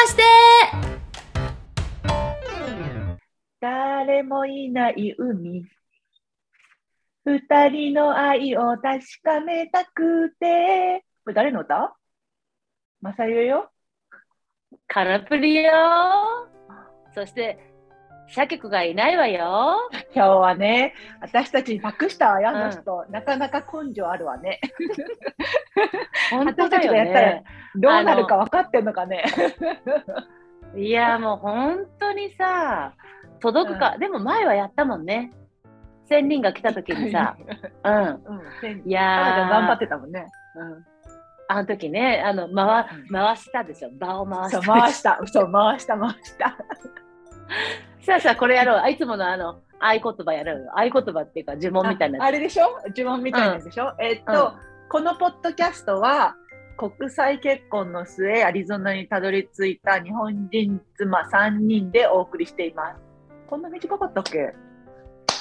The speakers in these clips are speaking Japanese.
貸して誰もいない海。二人の愛を確かめたくて。これ誰の歌？まさゆよ。カラプリよそして、シャケクがいないわよ。今日はね、私たちに託したわよ、の人。なかなか根性あるわね。本当だ私たちがやよったらね。どうなるか分かってんのかね。いや、もう本当にさ、届くか。でも前はやったもんね。仙人が来た時にさ、うん。うん。いや頑張ってたもんね。うん。あの時ね、あの、回、回したでしょ。場を回しそう、た。回した。そう、回した、回した。さあさあ、これやろう。あいつものあの、合言葉やろうよ。合言葉っていうか、呪文みたいな。ああれでしょ？呪文みたいなやつでしょ、えっと、このポッドキャストは、国際結婚の末、アリゾナにたどり着いた日本人妻3人でお送りしています。こんな短かったっけ？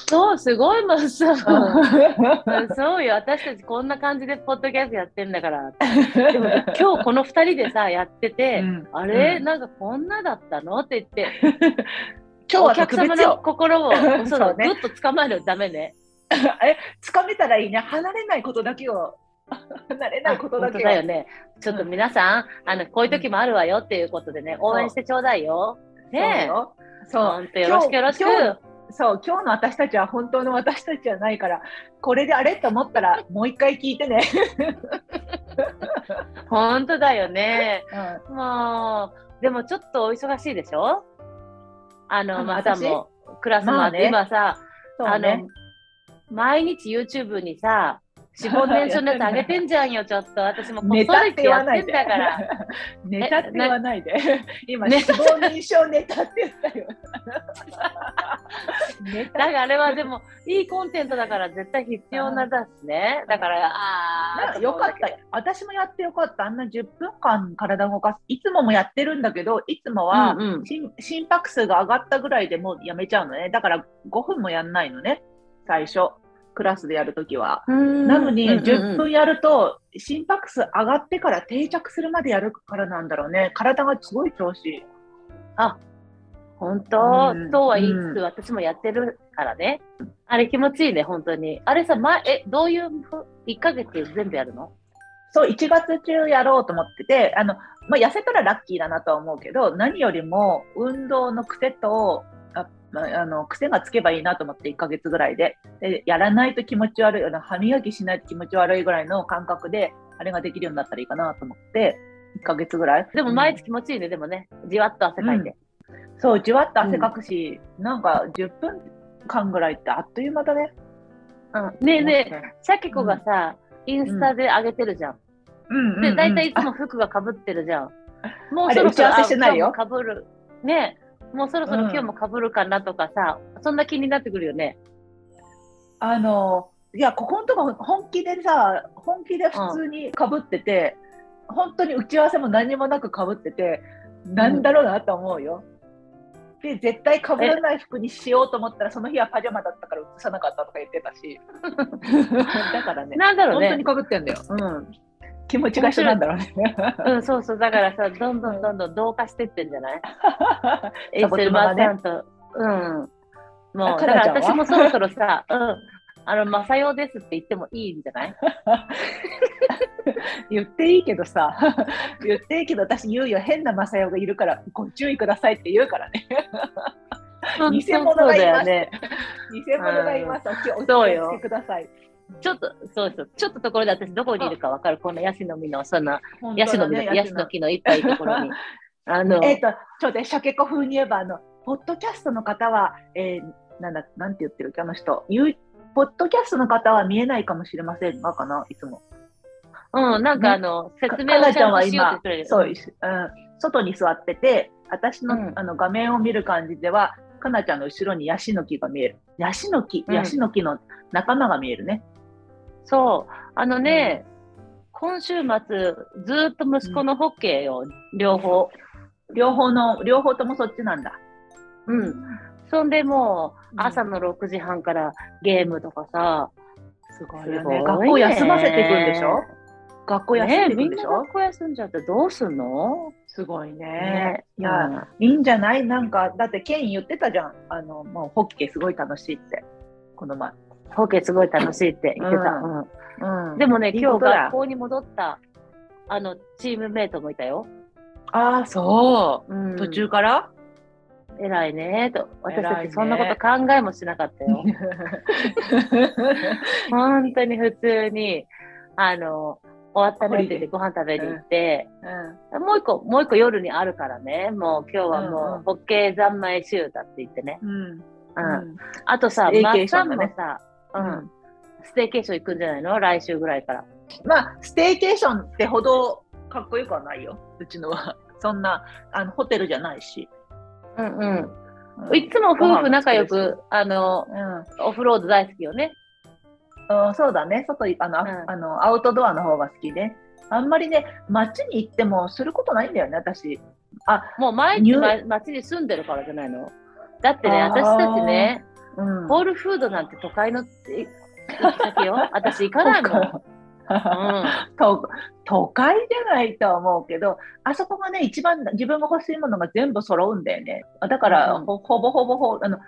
そう、すごいもんさ。うそうよ、私たちこんな感じでポッドキャストやってんだから。でも今日この2人でさ、やってて、ん。あれ、うん。なんかこんなだったの？って言って、今日はお客様の特別よ。心をそう そうねだぐっと捕まえるとダメね。え、つかめたらいいね。離れないことだけを。離れないことだけを。だよね。ちょっと皆さん、あのこういう時もあるわよっていうことでね、応援してちょうだいよ。ねえ。そう本当よろしくよろしく。そう、今日の私たちは本当の私たちじゃないから、これであれと思ったら、もう一回聞いてね。本当だよね。うんもう、でもちょっとお忙しいでしょ？あの、うんまさも、クラスまあね。今さ。あの、毎日 YouTube にさ、脂肪燃焼のやつ上げてんじゃんよ、ちょっと。私もこっそりってやってん言わないで。だから。ネタって言わないで。今、ね脂肪燃焼ネタって言ったよ。ネ タだからあれはでも、いいコンテンツだから絶対必要なだしね。だから、ああ、かよかった。私もやってよかった。あんな10分間体動かす。いつももやってるんだけど、いつもはうんうん心心拍数が上がったぐらいでもうやめちゃうのね。だから5分もやんないのね。最初。クラスでやるときは。ななのに、10分やると、心拍数上がってから定着するまでやるからなんだろうね。体がすごい調子いい。本当、うんとは言いつつ、うん私もやってるからね。あれ気持ちいいね、本当に。あれさ、前、え、どういうふ、1ヶ月全部やるの？そう、1月中やろうと思ってて、あの、まあ、痩せたらラッキーだなとは思うけど、何よりも運動の癖と、あまああの癖がつけばいいなと思って1ヶ月ぐらいででやらないと気持ち悪いあの歯磨きしないと気持ち悪いぐらいの感覚であれができるようになったらいいかなと思って1ヶ月ぐらいでも毎日気持ちいいね、でもね。じわっと汗かいて。そうじわっと汗かくし、なんか10分間ぐらいってあっという間だねうんねえねえ、シャケ子がさ、インスタで上げてるじゃん。うんうんうんで、大体いつも服がかぶってるじゃん。もうそろそろ打ち合わせしてないよかぶる。ねえもうそろそろ今日もかぶるかなとかさ、そんな気になってくるよね。あの、いや、ここのとこ本気でさ、本気で普通にかぶってて、本当に打ち合わせも何もなくかぶってて、なんだろうなと思うよ。で、絶対かぶらない服にしようと思ったら、その日はパジャマだったから映さなかったとか言ってたし。だからね、なんだろうね本当に。かぶってんだよ。うん。気持ちが一緒なんだろうね。うん、そうそう。だからさ、どんどんどんどん同化してってんじゃない？エ サボスルマテンマがねさんと。うん。もう、あだから私もそろそろさ、うん。あの、マサヨですって言ってもいいんじゃない？言っていいけどさ、言っていいけど、私言うよ、変なマサヨがいるから、ご注意くださいって言うからね。偽物がいます。ね。偽物がいます。お気をつけください。ちょっと、そうそう。ちょっとところで私どこにいるかわかる。このヤシの実の、そんな、本ヤシの実の、ヤシの木のいっぱいところに。あの、えっ、と、ちょっとシャケ子風に言えば、あの、ポッドキャストの方は、えー、なんだ、なんて言ってるっけ、あの人。ゆうポッドキャストの方は見えないかもしれませんが、かな、いつも。うん、なんかあの、説明をちゃんとしようって言ってるそう、うん、外に座ってて、私の,、うんあの画面を見る感じでは、かなちゃんの後ろにヤシの木が見える。ヤシの木、うんヤシの木の仲間が見えるね。そう。あのね、今週末、ずーっと息子のホッケーよ、両方。両方の、両方ともそっちなんだ。うん。そんでもう、うん朝の6時半からゲームとかさ、すごいよね。学校休ませていくんでしょ？学校休ねんでいくんでしょ、みんな学校休んじゃってどうすんの？すごいね。ねいや、いいんじゃない？なんか、だってケイン言ってたじゃん。あの、もうホッケーすごい楽しいって。この前。ホッケーすごい楽しいって言ってた。うんうんうんでもね、今日学校に戻った、あの、チームメイトもいたよ。ああ、そうう。ん途中から、偉いねと。私たちそんなこと考えもしなかったよ。本当に普通に、あの、終わったねって言ってご飯食べに行って、もう一個、もう一個夜にあるからね。もう今日はうんもうんうホッケー三昧週だって言ってね。うん。うん。うんあとさ、ステーマッサンもさ、ううんん。ステーケーション行くんじゃないの？来週ぐらいから。まあ、ステーケーションってほどかっこよくはないよ。うちのは。そんな、あの、ホテルじゃないし。うんうん。うんいつも夫婦仲良く、あの、うんオフロード大好きよね。うん、そうだね。外いあの、あうんあの、アウトドアの方が好きで。あんまりね、街に行ってもすることないんだよね、私。あ、もう毎日街に住んでるからじゃないの？だってね、私たちね、うん。ホールフードなんて都会のえ行き先よ。私行かないもん。うん。都都会じゃないとは思うけど、あそこがね、一番自分が欲しいものが全部揃うんだよね。だから、うんほほぼほぼほあのこ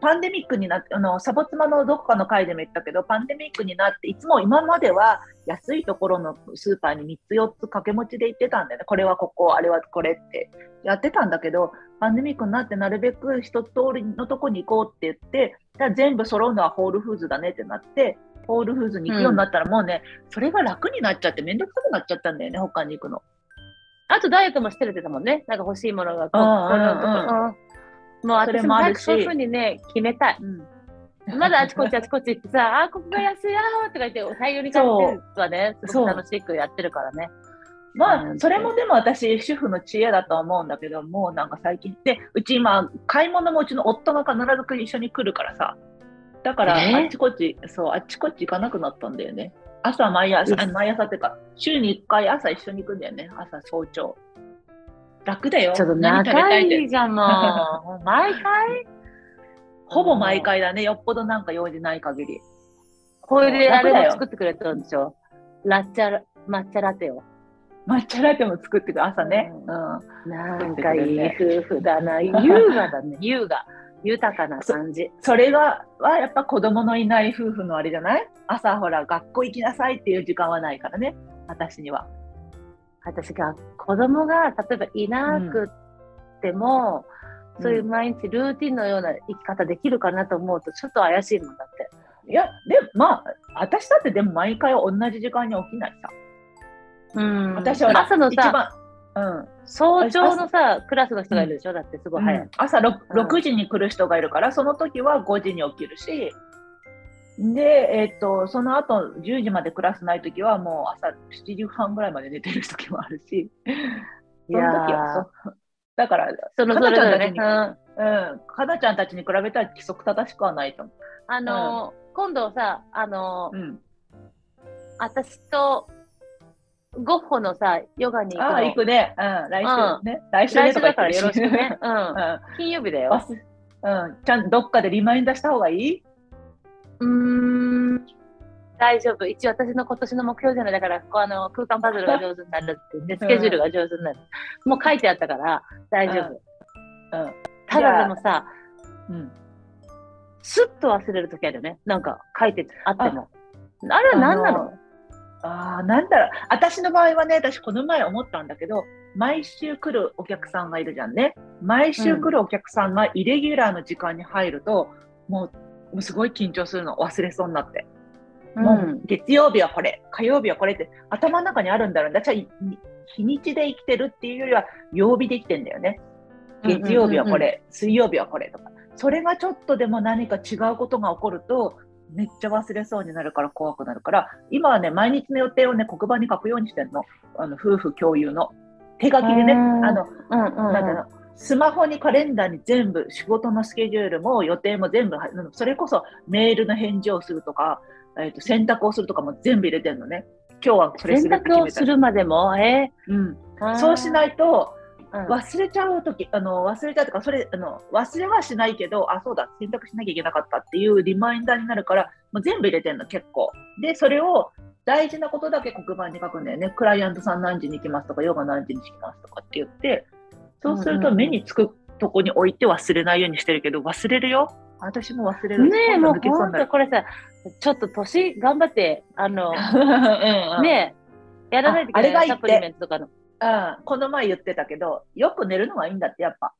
パンデミックになって、あのサボ妻のどこかの回でも言ったけど、パンデミックになって、いつも今までは安いところのスーパーに3つ4つ掛け持ちで行ってたんだよね。これはここ、あれはこれってやってたんだけど、パンデミックになってなるべく一通りのとこに行こうって言って、じゃあ全部揃うのはホールフーズだねってなって、ホールフーズに行くようになったらもうね、それが楽になっちゃってめんどくさくなっちゃったんだよね、他に行くの。あとダイエットもしてるってたもんね。なんか欲しいものがこう。うんうんうんこのとこうんもう私も早くそういうふうにね、決めたい。まだあちこちあちこち行ってさ、あー、ここが安いよーとか言って大量に買ってはね、すごく楽しくやってるからね。まあ、うん。それもでも私、主婦の知恵だと思うんだけど、もうなんか最近、で、うち今、買い物もうちの夫が必ず一緒に来るからさ、だから、えあっちこっち、そう、あっちこっち行かなくなったんだよね。朝、毎朝、あ毎朝っていうか、週に1回朝一緒に行くんだよね、朝、早朝。楽だよ。ちょっと何食べ仲たいじゃん、もう。毎回？ほぼ毎回だね、よっぽどなんか用事ない限り。これであれも作ってくれたんでしょ？ラッチャラ、抹茶ラテを。抹茶ラテも作ってくる、朝ね。ううん。なんかいい夫婦だな。優雅だね、優雅。豊かな感じ。それが、はやっぱ子供のいない夫婦のあれじゃない？朝ほら、学校行きなさいっていう時間はないからね、私には。私が子供が例えばいなくっても、うんそういう毎日ルーティンのような生き方できるかなと思うとちょっと怪しいもんだって。いや、でまあ、私だってでも毎回同じ時間に起きないさ。うん私は朝のさ、一番、うん。早朝のさ、クラスの人がいるでしょ、だってすごい早い。うん朝 6, うん6時に来る人がいるから、その時は5時に起きるし、で、えっと、その後10時までクラスない時はもう朝7時半ぐらいまで寝てる時もあるし、その時は。だから、そのそれぞれね。うんうん、かなちゃんたちに比べたら規則正しくはないと思あのー今度さ、あのーう。うん。私とゴッホのさ、ヨガに行くの。ああ、行くね。うん、来週ね。来週ね来週だからよろしくね。ね。うん。うん金曜日だよ。うん、ちゃんとどっかでリマインダーした方がいい？うーん。大丈夫。一応私の今年の目標じゃない。だから、こうあの空間パズルが上手になるって言って、スケジュールが上手になる。もう書いてあったから、大丈夫。うん。ただでもさ、うん。スッと忘れるときあるよね。なんか書いてあっても。あれは何なの？ああ、なんだろう。私の場合はね、私この前思ったんだけど、毎週来るお客さんがいるじゃんね。毎週来るお客さんがイレギュラーの時間に入ると、もう、もうすごい緊張するの。忘れそうになって。もう月曜日はこれ、火曜日はこれって頭の中にあるんだろうね。私は日にちで生きてるっていうよりは曜日で生きてんだよね。月曜日はこれ、水曜日はこれとか。それがちょっとでも何か違うことが起こると、めっちゃ忘れそうになるから怖くなるから、今はね、毎日の予定をね、黒板に書くようにしてるの。あの夫婦共有の。手書きでね、うんあの、うんうんうん。なんていうの？スマホにカレンダーに全部仕事のスケジュールも予定も全部それこそメールの返事をするとか、えー、と洗濯をするとかも全部入れてるのね。今日はこれ洗するって決めた濯をするまでも、えうん、ー、。そうしないいとうん忘れちゃうとき、あの忘れちゃうとか、それあの忘れはしないけど、あ、そうだ、洗濯しなきゃいけなかったっていうリマインダーになるから、もう全部入れてるの、結構。で、それを大事なことだけ黒板に書くんだよね。クライアントさん何時に行きますとか、ヨガ何時に行きますとかって言って、そうすると目につくとこに置いて忘れないようにしてるけど、忘れるよ。私も忘れる。ねえ、もう本当これさ、ちょっと年頑張って、あの、うんうんねえ、やらないといけないサプリメントとかの。うん、この前言ってたけど、よく寝るのがいいんだって、やっぱ。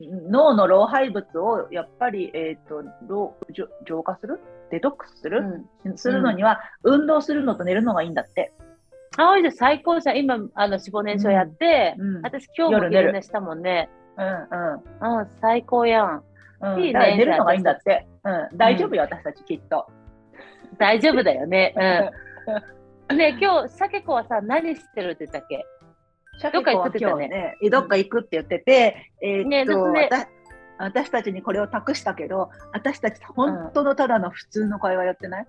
脳の老廃物をやっぱり、えっ、と、老浄浄化する？デトックスする、するのには、運動するのと寝るのがいいんだって。あ、おいじゃ最高じゃん。今、あの、脂肪燃焼やって、うんうん私今日も昼寝したもんね。うんうん、最高やん。うん。うん、いいね寝るのがいいんだって。うん、大丈夫よ、私たちきっと。大丈夫だよね。うん。ねえ今日、さけこはさ、何してるって言ったっけ？どっか行くって言っねどっか行くって言ってて、えーっと、ねと私たちにこれを託したけど、私たち本当のただの普通の会話やってない、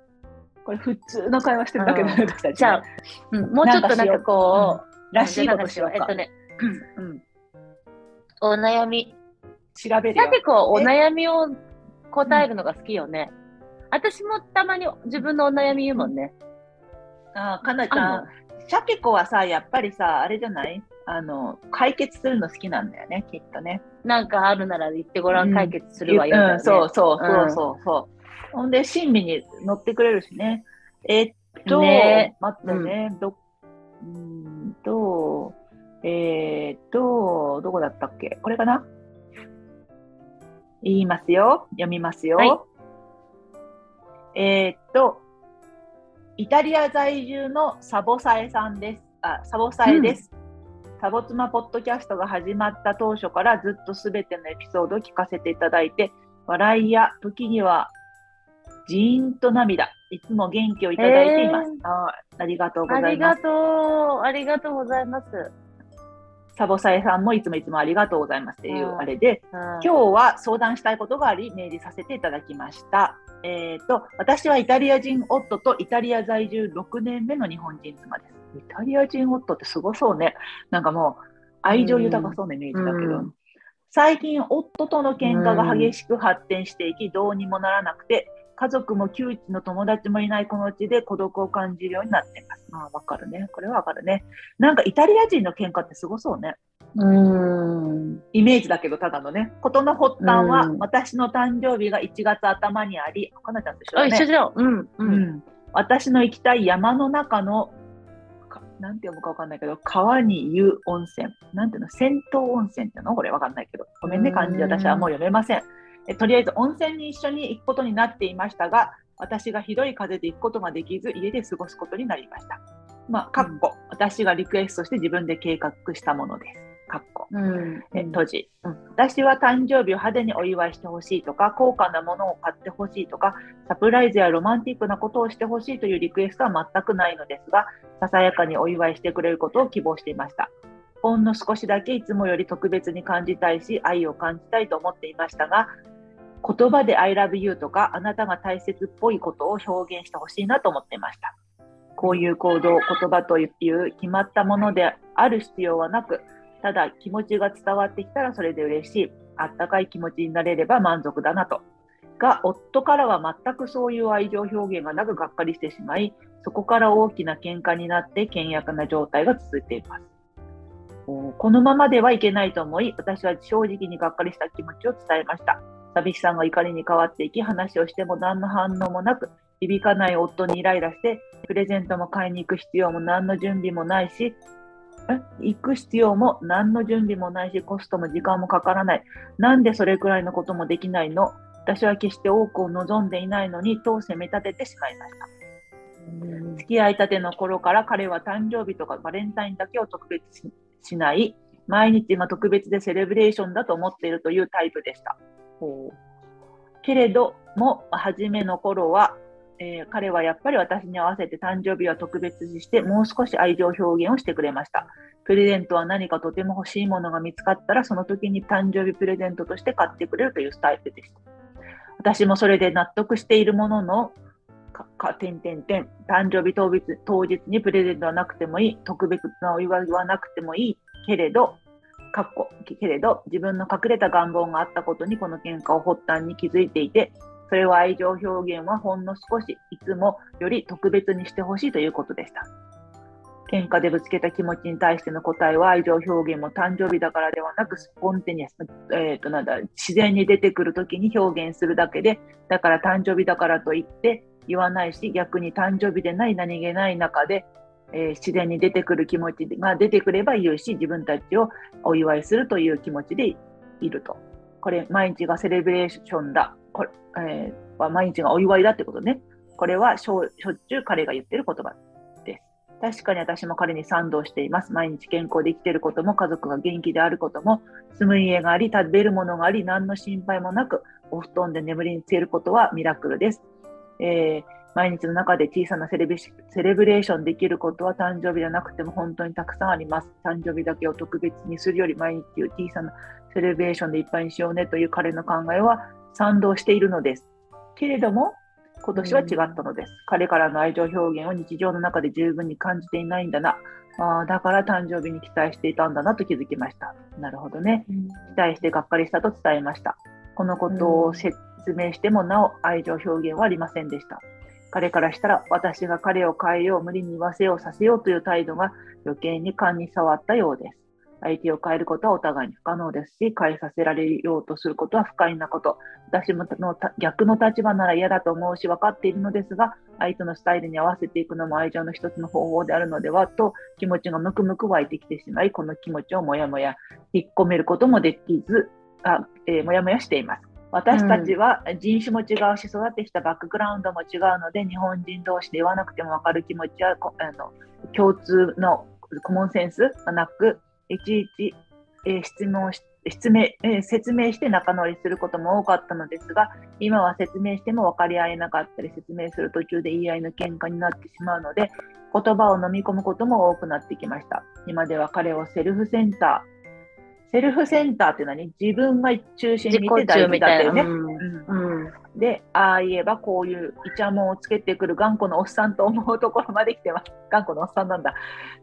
これ普通の会話してるだけだね、うん私たちね、じゃあうん、もうちょっとなんかこう、らしいことしようか。えっとね、うん、お悩み。調べるよさ。けこはお悩みを答えるのが好きよね。私もたまに自分のお悩み言うもんね。あーかなちあゃん、シャケ子はさ、やっぱりさ、あれじゃない？あの、解決するの好きなんだよね、きっとね。なんかあるなら言ってごらん、うん解決するわよ、うん、そうそうそううんそうそう。ほんで、親身に乗ってくれるしね。えーっと、ね待ってね、ど、うーんと、えーっと、どこだったっけ？これかな？言いますよ。読みますよ。はいえーっと、イタリア在住のサボサエさんです。あ、サボサエです。サボ妻ポッドキャストが始まった当初からずっとすべてのエピソードを聞かせていただいて、笑いや時にはジーンと涙、いつも元気をいただいています。あありがとうごありがざいます。とう。ありがとうございます。サボサエさんもいつもいつもありがとうございますっていううんあれで、今今日は相談したいことがあり、メールさせていただきました。えっ、と、私はイタリア人夫とイタリア在住6年目の日本人妻です。イタリア人夫ってすごそうね。なんかもう、愛情豊かそうなイメージだけど、うん最近夫との喧嘩が激しく発展していき、どうにもならなくて、家族も窮地の友達もいないこのうちで孤独を感じるようになっています。まあ、わかるね。これはわかるね。なんかイタリア人の喧嘩ってすごそうね。うーん。イメージだけど、ただのね。ことの発端は、うん私の誕生日が1月頭にあり、かなちゃんと一緒あ、だね。一緒じゃん。うん。う。うんん。私の行きたい山の中の、かなんて読むかわかんないけど、川に湯温泉。なんていうの？銭湯温泉っての？これわかんないけど。ごめんね、うん漢字私はもう読めません。えとりあえず温泉に一緒に行くことになっていましたが、私がひどい風邪で行くことができず、家で過ごすことになりました。まあ、かっこ、私がリクエストして自分で計画したものです。かっこ。うん。え閉じ、うん、私は誕生日を派手にお祝いしてほしいとか、高価なものを買ってほしいとか、サプライズやロマンティックなことをしてほしいというリクエストは全くないのですが、ささやかにお祝いしてくれることを希望していました。ほんの少しだけいつもより特別に感じたいし、愛を感じたいと思っていましたが、言葉で I love you とか、あなたが大切っぽいことを表現してほしいなと思ってました。こういう行動、言葉という決まったものである必要はなく、ただ気持ちが伝わってきたらそれで嬉しい。あったかい気持ちになれれば満足だなと。が、夫からは全くそういう愛情表現がなくがっかりしてしまい、そこから大きな喧嘩になって険悪な状態が続いています。このままではいけないと思い、私は正直にがっかりした気持ちを伝えました。寂しさが怒りに変わっていき、話をしても何の反応もなく、響かない夫にイライラして、プレゼントも買いに行く必要も何の準備もないし、え？行く必要も何の準備もないし、コストも時間もかからない。なんでそれくらいのこともできないの？私は決して多くを望んでいないのに、と責め立ててしまいました。付き合いたての頃から彼は誕生日とかバレンタインだけを特別ししない、毎日が特別でセレブレーションだと思っているというタイプでした。けれども、初めの頃は、えー彼はやっぱり私に合わせて誕生日は特別にして、もう少し愛情表現をしてくれました。プレゼントは何かとても欲しいものが見つかったら、その時に誕生日プレゼントとして買ってくれるというスタイルでした。私もそれで納得しているものの、か、か、てんてんてん、誕生日当日当日にプレゼントはなくてもいい、特別なお祝いはなくてもいいけれど、かっこけれど、自分の隠れた願望があったことにこの喧嘩を発端に気づいていて、それは愛情表現はほんの少し、いつもより特別にしてほしいということでした。喧嘩でぶつけた気持ちに対しての答えは愛情表現も誕生日だからではなくスポンテニアス、えーとなんだ自然に出てくるときに表現するだけでだから誕生日だからといって言わないし逆に誕生日でない何気ない中で、えー自然に出てくる気持ちが出てくれば言うし自分たちをお祝いするという気持ちでいると。これ毎日がセレブレーションだ。これ、えー毎日がお祝いだってことね。これはしょしょっちゅう彼が言ってる言葉です。確かに私も彼に賛同しています。毎日健康で生きていることも、家族が元気であることも、住む家があり、食べるものがあり、何の心配もなく、お布団で眠りにつけることはミラクルです。えー毎日の中で小さなセレブセレブレーションできることは誕生日じゃなくても本当にたくさんあります。誕生日だけを特別にするより毎日を小さなセレブレーションでいっぱいにしようねという彼の考えは賛同しているのです。けれども、今年は違ったのです。彼からの愛情表現を日常の中で十分に感じていないんだな。あーだから誕生日に期待していたんだなと気づきました。なるほどね。期待してがっかりしたと伝えました。このことを説明してもなお愛情表現はありませんでした。彼からしたら私が彼を変えよう、無理に言わせよう、させようという態度が余計に勘に触ったようです。相手を変えることはお互いに不可能ですし、変えさせられようとすることは不快なこと。私もの逆の立場なら嫌だと思うし分かっているのですが、相手のスタイルに合わせていくのも愛情の一つの方法であるのではと気持ちがムクムク湧いてきてしまい、この気持ちをもやもや引っ込めることもできず、あえーもやもやしています。私たちは人種も違うし、育ってきたバックグラウンドも違うので、日本人同士で言わなくても分かる気持ちはこあの共通のコモンセンスがなく、いちいち、えー質問し説明えー説明して仲直りすることも多かったのですが、今は説明しても分かり合えなかったり、説明する途中で言い合いの喧嘩になってしまうので、言葉を飲み込むことも多くなってきました。今では彼をセルフセンター、セルフセンターって何？自分が中心にいてたいな。事だったよね。うんうんうんで、ああ言えばこういうイチャモンをつけてくる頑固なおっさんと思うところまで来てます。頑固なおっさんなんだ。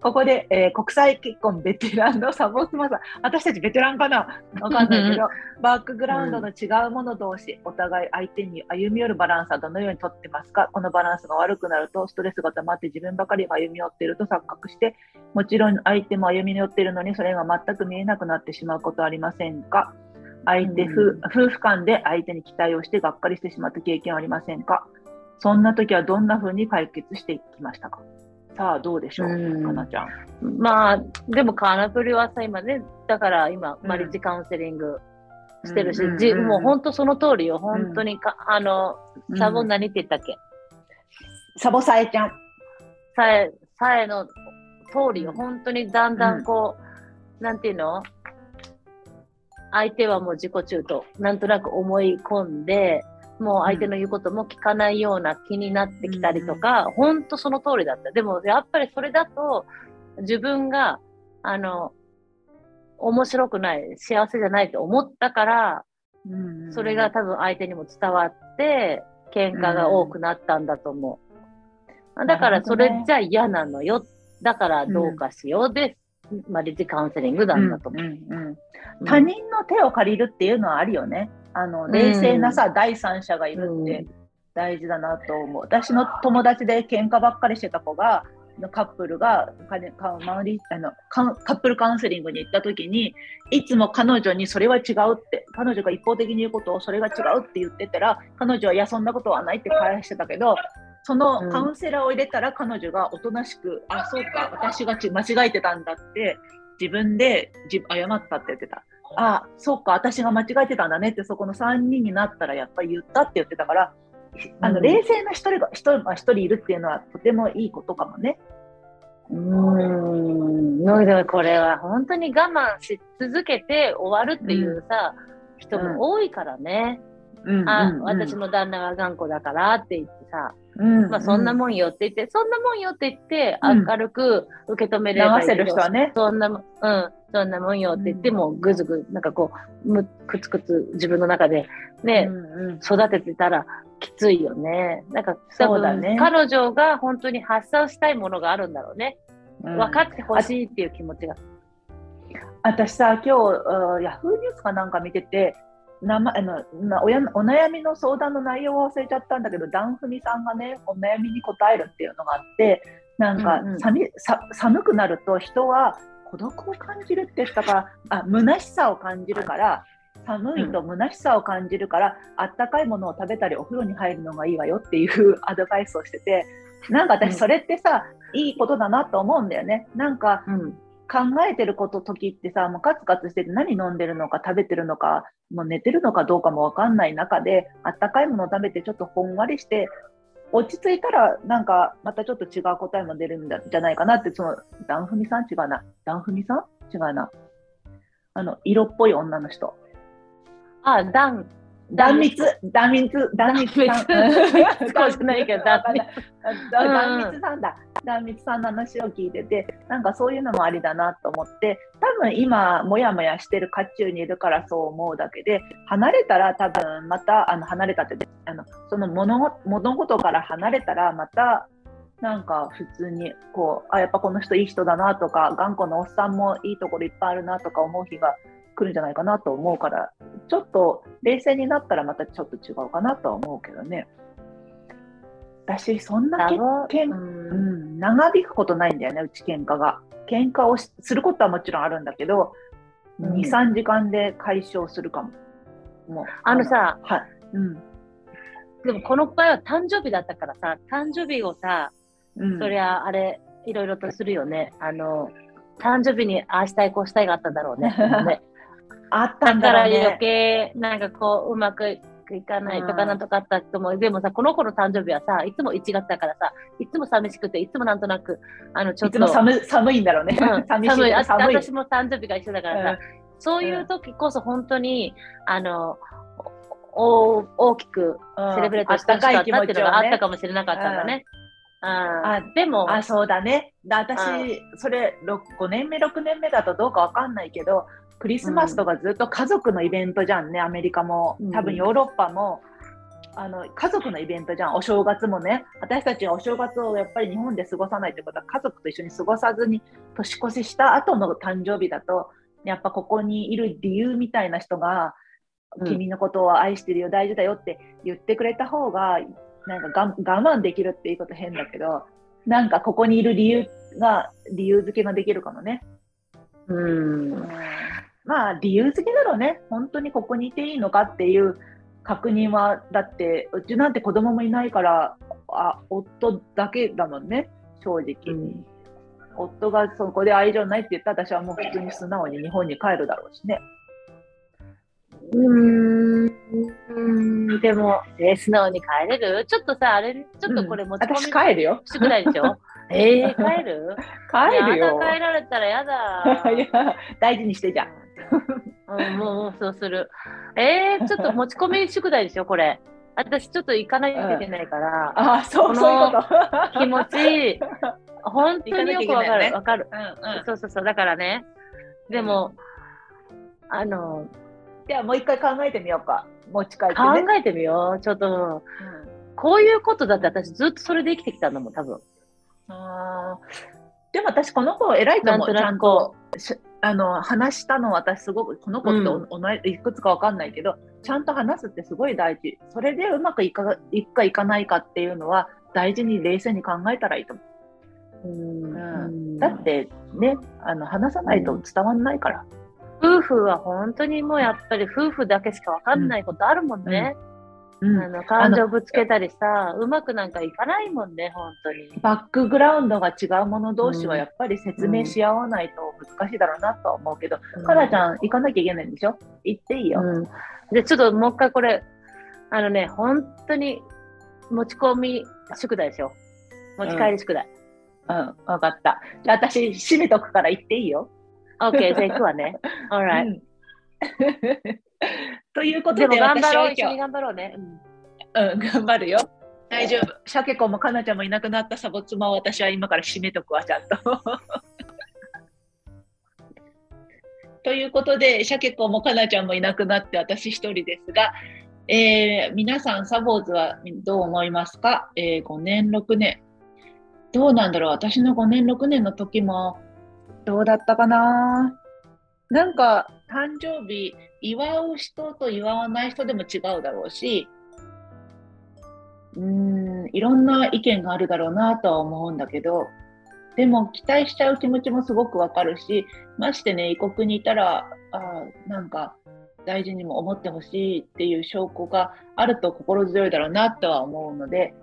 ここで、えー国際結婚ベテランのサボスマさん、私たちベテランかな？わかんないけど、バックグラウンドの違う者同士、お互い相手に歩み寄るバランスはどのようにとってますか？このバランスが悪くなると、ストレスが溜まって自分ばかりが歩み寄っていると錯覚して、もちろん相手も歩み寄っているのに、それが全く見えなくなってしまうことはありませんか？相手、うん。夫夫婦間で相手に期待をしてがっかりしてしまった経験はありませんか？そんな時はどんな風に解決していきましたか？さあ、どうでしょう、うん。かなちゃん。まあ、でもカーナプリはさ、今ね、だから今、うんマリッジカウンセリングしてるし、うんじもう本当その通りよ。本当にか、あの、サボうん何って言ったっけ、サボさえちゃん。さえ、さえの通りよ。うん。本当にだんだんこう、なんていうの？相手はもう自己中と、なんとなく思い込んで、もう相手の言うことも聞かないような気になってきたりとか、本当その通りだった。でも、やっぱりそれだと、自分が、あの、面白くない、幸せじゃないと思ったから、それが多分相手にも伝わって、喧嘩が多くなったんだと思う。だからそれじゃ嫌なのよ。だからどうかしようで、マリッジカウンセリングなんだと思う。うんうんうんうん他人の手を借りるっていうのはあるよね。あの冷静なさ、第三者がいるって大事だなと思う。私の友達で喧嘩ばっかりしてた子が、カップルがかかマリあのカカップルカウンセリングに行った時にいつも彼女にそれは違うって彼女が一方的に言うことをそれが違うって言ってたら彼女はいやそんなことはないって返してたけどそのカウンセラーを入れたら彼女がおとなしく、あそうか私がち間違えてたんだって自分で自謝ったって言ってた。あそうか、私が間違えてたんだねって、そこの3人になったらやっぱり言ったって言ってたから、あのうん。冷静な一人が一人が一人いるっていうのはとてもいいことかもね。うーん。のでこれは本当に我慢し続けて終わるっていうさ、人も多いからね。あ、私の旦那が頑固だからって言ってさ、うんまあそんなももんよって言って、そんなもんよって言って、うん明るく受け止めればいい流せる人はね。そんなもん、うん、そんなもんよって言っても、ぐずぐず、なんかこう、むくつくつ自分の中でね、うんうん育ててたらきついよね。なんか、そうだね彼女が本当に発散したいものがあるんだろうね。うん分かってほしいっていう気持ちが。私さ、今日、ヤフーニュースかなんか見てて、なまあのなおやお悩みの相談の内容を忘れちゃったんだけど、ダンフミさんがね、お悩みに答えるっていうのがあって、なんか、うんうん寒いさ寒くなると人は孤独を感じるって言ったから、あ虚しさを感じるから、寒いと虚しさを感じるから、あったかいものを食べたりお風呂に入るのがいいわよっていう アドバイスをしてて、なんかうん私それってさ、いいことだなと思うんだよね。なんかうん。考えてること時ってさ、もうカツカツしてて何飲んでるのか食べてるのか、もう寝てるのかどうかもわかんない中で、あったかいものを食べてちょっとほんわりして、落ち着いたらなんかまたちょっと違う答えも出るんじゃないかなって、そのダンフミさん？違うな。ダンフミさん？違うな。あの、色っぽい女の人。あ、ダン。断蜜、断蜜、断蜜さん。断蜜そうじゃないけど断蜜 断蜜さんだ。断蜜さんの話を聞いてて、なんかそういうのもありだなと思って、多分今、もやもやしてる渦中にいるからそう思うだけで、離れたら多分また、あの離れたって、あのその物ご物事から離れたらまた、なんか普通にこう、あ、やっぱこの人いい人だなとか、頑固なおっさんもいいところいっぱいあるなとか思う日が来るんじゃないかなと思うから、ちょっと冷静になったらまたちょっと違うかなとは思うけどね。私、そんな結けう、ん、長引くことないんだよね、うち喧嘩が。喧嘩をしすることはもちろんあるんだけど、うん2、3時間で解消するかも。もうあの、さ、はい。うん。でもこの場合は誕生日だったからさ、誕生日をさ、うん、そりゃあれ、いろいろとするよね。あの、誕生日にああしたいこうしたいがあったんだろうね。ねあっただからんだろう余ね。計、なんかこう、うまくいかないとかうんなんとかあった人も、でもさ、この子の誕生日はさ、いつも1月だからさ、いつも寂しくて、いつもなんとなく、あの、ちょっと、いつも寒い寒いんだろうね。うん 寂しい寒い。私も誕生日が一緒だからさ、そういう時こそ本当に、あの、お大きくうんセレブレートしてほしかったっていうのがあったかもしれなかったんだうんね。あうんでも、あ、そうだね。だ私、それろ5年目、6年目だとどうかわかんないけど、クリスマスとかずっと家族のイベントじゃんね、アメリカもうん。多分ヨーロッパも、あの家族のイベントじゃん、お正月もね。私たちはお正月をやっぱり日本で過ごさないってことは、家族と一緒に過ごさずに年越しした後の誕生日だと、やっぱここにいる理由みたいな人が、うん君のことを愛してるよ、大事だよって言ってくれた方が、なんかが我慢できるっていうこと変だけど、なんかここにいる理由が、理由付けができるかもね。うん。まあ、理由付けだろうね。本当にここにいていいのかっていう確認は、だって、うちなんて子供もいないから、あ夫だけだもんね、正直。うん夫がそこで愛情ないって言ったら、私はもう普通に素直に日本に帰るだろうしね。うーん、でも、えー素直に帰れる？ちょっとさ、あれ、ちょっとこれ持ち込み私帰るよ。宿題でしょ？えー、帰る？帰るよ。帰られたらやだ。いや、大事にしてじゃん。うん、もう、そうする。えー、ちょっと持ち込み宿題でしょ、これ。私、ちょっと行かないといけないから、ああ、そう、そういうこと。気持ち、本当によくわかる、わかる。うんうん。そうそうそう、だからね、でも、あの、じゃあもう一回考えてみようか。持ち帰って考ね。えてみよう。ちょっと、うんこういうことだって私ずっとそれで生きてきたんだもん、多分。あーでも私この子偉いと思う。ちゃんとしあの話したの私すごくこの子っておうんいいくつかわかんないけど、ちゃんと話すってすごい大事。それでうまくいかいくかいかないかっていうのは大事に冷静に考えたらいいと思うんうんう。だってね、あの話さないと伝わんないから。夫婦は本当にもうやっぱり夫婦だけしかわかんないことあるもんね。うんあの感情ぶつけたりさ、うまくなんかいかないもんね、本当に。バックグラウンドが違う者同士はうんやっぱり説明し合わないと難しいだろうなとは思うけど、かなちゃん行かなきゃいけないんでしょ？行っていいよ。うん。で、ちょっともう一回これ、あのね、本当に持ち込み宿題ですよ。持ち帰り宿題。うん、わかった。じゃあ私閉めとくから行っていいよ。OK、じゃあ行くわね。alright。うん ということででも頑張ろう、一緒に頑張ろうね。うんうん、頑張るよ。大丈夫。シャケ子もかなちゃんもいなくなったサボ妻を私は今から締めとくわ、ちゃんと。ということで、シャケ子もかなちゃんもいなくなって私一人ですが、えー皆さん、サボーズはどう思いますか、えー ?5 年、6年。どうなんだろう？私の5年、6年の時も、どうだったかな？なんか誕生日祝う人と祝わない人でも違うだろうし、うん、いろんな意見があるだろうなとは思うんだけど、でも期待しちゃう気持ちもすごくわかるし、ましてね、異国にいたら、あなんか大事にも思ってほしいっていう証拠があると心強いだろうなとは思うので、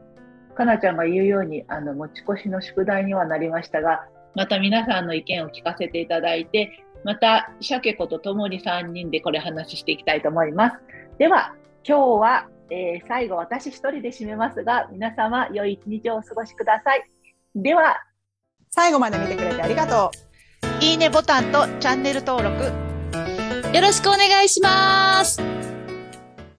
かなちゃんが言うように、あの、持ち越しの宿題にはなりましたが、また皆さんの意見を聞かせていただいて、また、シャケ子とともに3人でこれ話していきたいと思います。では、今日は、えー最後私1人で締めますが、皆様良い一日をお過ごしください。では、最後まで見てくれてありがとう。いいねボタンとチャンネル登録よろしくお願いします